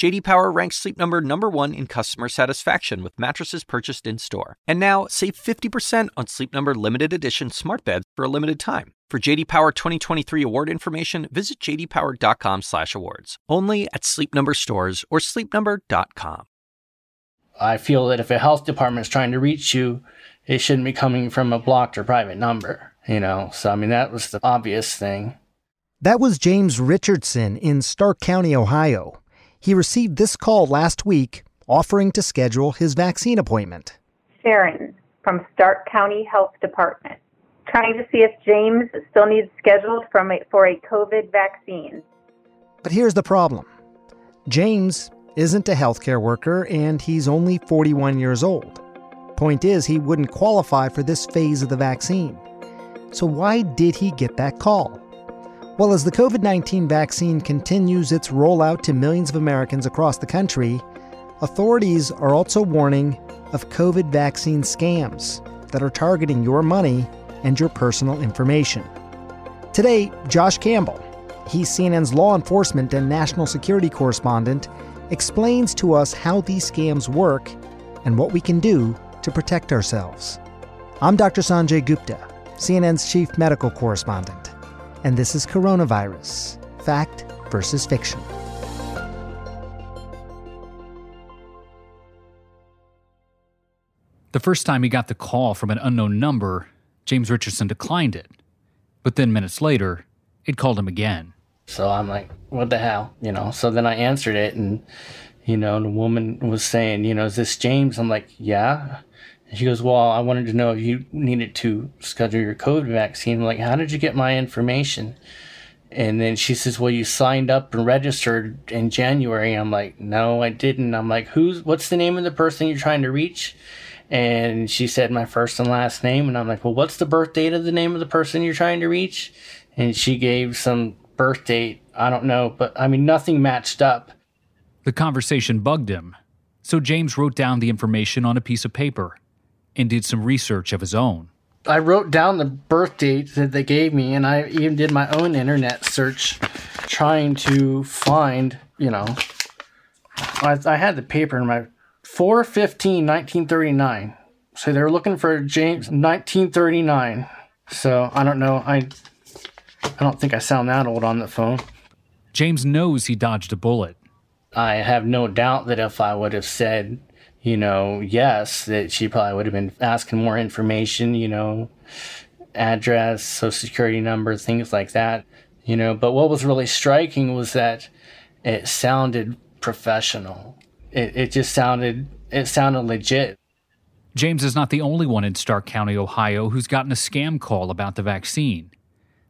JD Power ranks Sleep Number number 1 in customer satisfaction with mattresses purchased in-store. And now, save 50% on Sleep Number limited edition smart beds for a limited time. For JD Power 2023 award information, visit jdpower.com/awards. Only at Sleep Number stores or sleepnumber.com. I feel that if a health department is trying to reach you, it shouldn't be coming from a blocked or private number, you know. So I mean that was the obvious thing. That was James Richardson in Stark County, Ohio. He received this call last week offering to schedule his vaccine appointment. Sharon from Stark County Health Department trying to see if James still needs scheduled from a, for a COVID vaccine. But here's the problem James isn't a healthcare worker and he's only 41 years old. Point is, he wouldn't qualify for this phase of the vaccine. So, why did he get that call? Well, as the COVID 19 vaccine continues its rollout to millions of Americans across the country, authorities are also warning of COVID vaccine scams that are targeting your money and your personal information. Today, Josh Campbell, he's CNN's law enforcement and national security correspondent, explains to us how these scams work and what we can do to protect ourselves. I'm Dr. Sanjay Gupta, CNN's chief medical correspondent, and this is Coronavirus Fact versus Fiction. The first time he got the call from an unknown number, James Richardson declined it. But then minutes later, it called him again. So I'm like, what the hell? You know, so then I answered it and, you know, the woman was saying, you know, is this James? I'm like, yeah. And she goes, well, I wanted to know if you needed to schedule your COVID vaccine. I'm like, how did you get my information? And then she says, well, you signed up and registered in January. I'm like, no, I didn't. I'm like, who's, what's the name of the person you're trying to reach? And she said my first and last name. And I'm like, well, what's the birth date of the name of the person you're trying to reach? And she gave some birth date. I don't know, but I mean, nothing matched up. The conversation bugged him. So James wrote down the information on a piece of paper and did some research of his own. I wrote down the birth date that they gave me, and I even did my own internet search trying to find, you know, I, I had the paper in my 415 1939. So they were looking for James 1939. So I don't know. I I don't think I sound that old on the phone. James knows he dodged a bullet. I have no doubt that if I would have said, you know, yes, that she probably would have been asking more information, you know, address, social security number, things like that, you know. But what was really striking was that it sounded professional it, it just sounded it sounded legit. James is not the only one in Stark County, Ohio, who's gotten a scam call about the vaccine.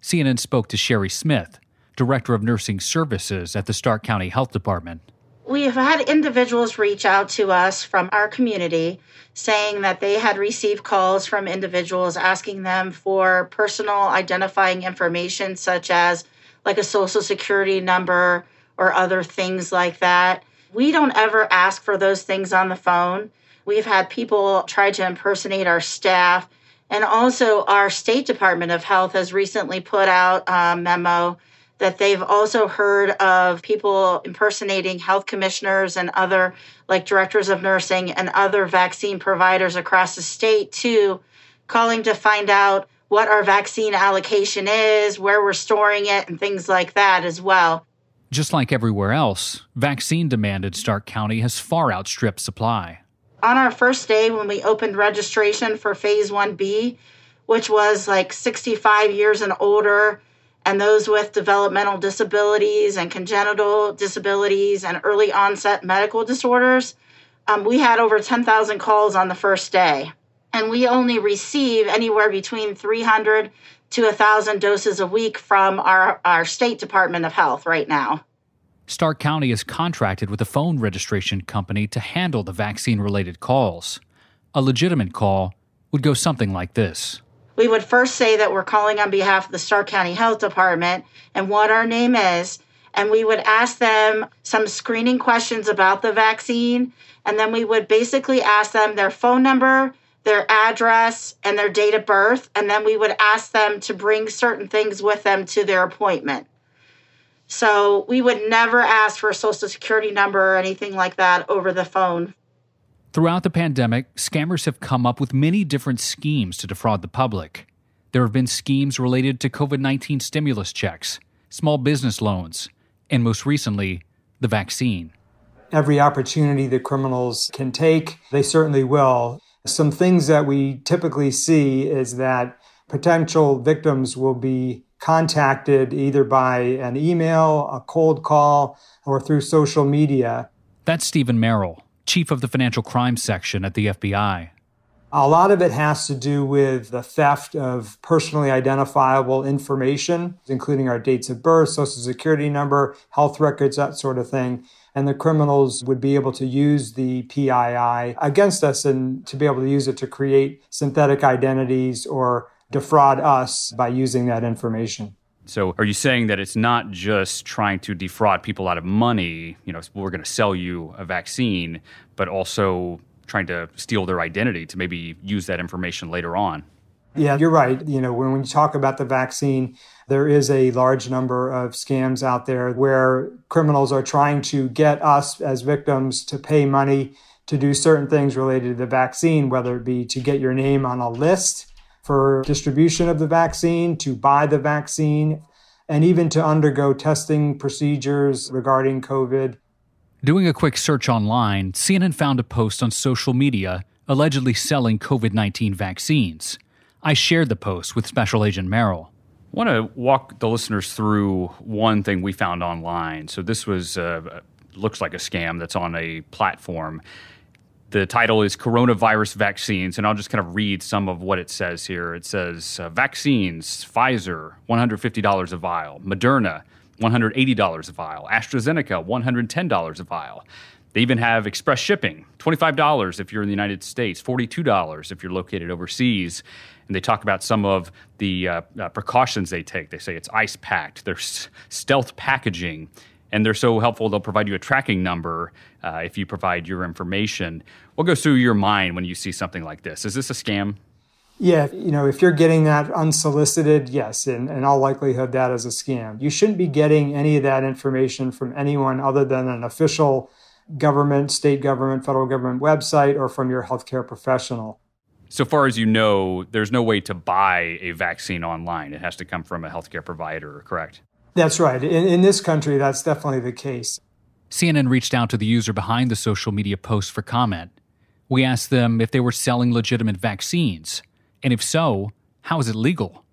CNN spoke to Sherry Smith, Director of Nursing Services at the Stark County Health Department. We have had individuals reach out to us from our community saying that they had received calls from individuals asking them for personal identifying information, such as like a social security number or other things like that. We don't ever ask for those things on the phone. We've had people try to impersonate our staff. And also, our State Department of Health has recently put out a memo that they've also heard of people impersonating health commissioners and other, like directors of nursing and other vaccine providers across the state, too, calling to find out what our vaccine allocation is, where we're storing it, and things like that as well. Just like everywhere else, vaccine demand in Stark County has far outstripped supply. On our first day, when we opened registration for Phase 1B, which was like 65 years and older, and those with developmental disabilities and congenital disabilities and early onset medical disorders, um, we had over 10,000 calls on the first day. And we only receive anywhere between 300 to 1,000 doses a week from our, our state department of health right now. Stark County is contracted with a phone registration company to handle the vaccine related calls. A legitimate call would go something like this We would first say that we're calling on behalf of the Stark County Health Department and what our name is, and we would ask them some screening questions about the vaccine. And then we would basically ask them their phone number, their address, and their date of birth. And then we would ask them to bring certain things with them to their appointment. So we would never ask for a social security number or anything like that over the phone. Throughout the pandemic, scammers have come up with many different schemes to defraud the public. There have been schemes related to COVID 19 stimulus checks, small business loans, and most recently, the vaccine. Every opportunity that criminals can take, they certainly will. Some things that we typically see is that potential victims will be contacted either by an email, a cold call, or through social media. That's Steven Merrill, chief of the financial crimes section at the FBI. A lot of it has to do with the theft of personally identifiable information, including our dates of birth, social security number, health records, that sort of thing and the criminals would be able to use the PII against us and to be able to use it to create synthetic identities or defraud us by using that information. So, are you saying that it's not just trying to defraud people out of money? You know, we're going to sell you a vaccine, but also trying to steal their identity to maybe use that information later on? Yeah, you're right. You know, when, when you talk about the vaccine, there is a large number of scams out there where criminals are trying to get us as victims to pay money to do certain things related to the vaccine, whether it be to get your name on a list for distribution of the vaccine, to buy the vaccine, and even to undergo testing procedures regarding COVID. Doing a quick search online, CNN found a post on social media allegedly selling COVID 19 vaccines. I shared the post with Special Agent Merrill. I want to walk the listeners through one thing we found online. So this was uh, looks like a scam that's on a platform. The title is Coronavirus Vaccines, and I'll just kind of read some of what it says here. It says uh, vaccines, Pfizer, $150 a vial, Moderna, $180 a vial, AstraZeneca, $110 a vial. They even have express shipping, $25 if you're in the United States, $42 if you're located overseas and they talk about some of the uh, uh, precautions they take. They say it's ice packed, there's stealth packaging, and they're so helpful they'll provide you a tracking number uh, if you provide your information. What goes through your mind when you see something like this? Is this a scam? Yeah, you know, if you're getting that unsolicited, yes, in, in all likelihood, that is a scam. You shouldn't be getting any of that information from anyone other than an official government, state government, federal government website or from your healthcare professional so far as you know, there's no way to buy a vaccine online. It has to come from a healthcare provider, correct? That's right. In, in, this country, that's definitely the case. CNN reached out to the user behind the social media post for comment. We asked them if they were selling legitimate vaccines, and if so, how is it legal?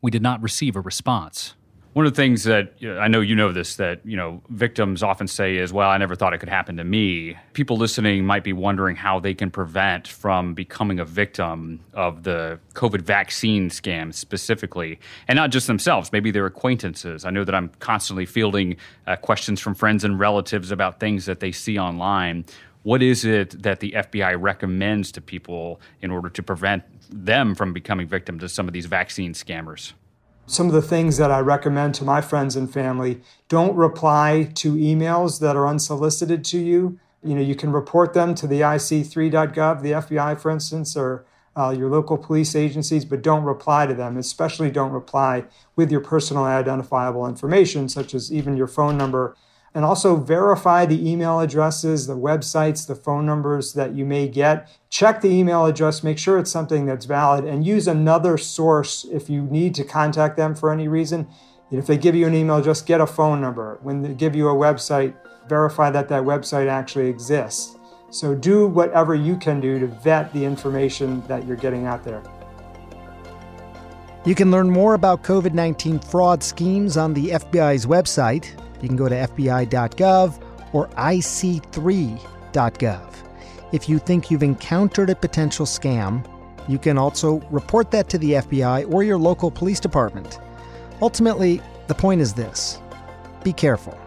We did not receive a response. One of the things that I know you know this that you know victims often say is, "Well, I never thought it could happen to me." People listening might be wondering how they can prevent from becoming a victim of the COVID vaccine scam specifically, and not just themselves, maybe their acquaintances. I know that I'm constantly fielding uh, questions from friends and relatives about things that they see online. What is it that the FBI recommends to people in order to prevent them from becoming victims to some of these vaccine scammers? Some of the things that I recommend to my friends and family don't reply to emails that are unsolicited to you. You know, you can report them to the IC3.gov, the FBI, for instance, or uh, your local police agencies, but don't reply to them, especially don't reply with your personal identifiable information, such as even your phone number and also verify the email addresses, the websites, the phone numbers that you may get. Check the email address, make sure it's something that's valid, and use another source if you need to contact them for any reason. If they give you an email, just get a phone number. When they give you a website, verify that that website actually exists. So do whatever you can do to vet the information that you're getting out there. You can learn more about COVID 19 fraud schemes on the FBI's website, you can go to FBI.gov or IC3.gov. If you think you've encountered a potential scam, you can also report that to the FBI or your local police department. Ultimately, the point is this be careful.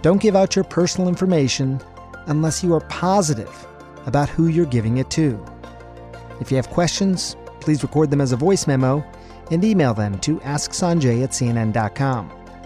Don't give out your personal information unless you are positive about who you're giving it to. If you have questions, please record them as a voice memo and email them to asksanjay at cnn.com.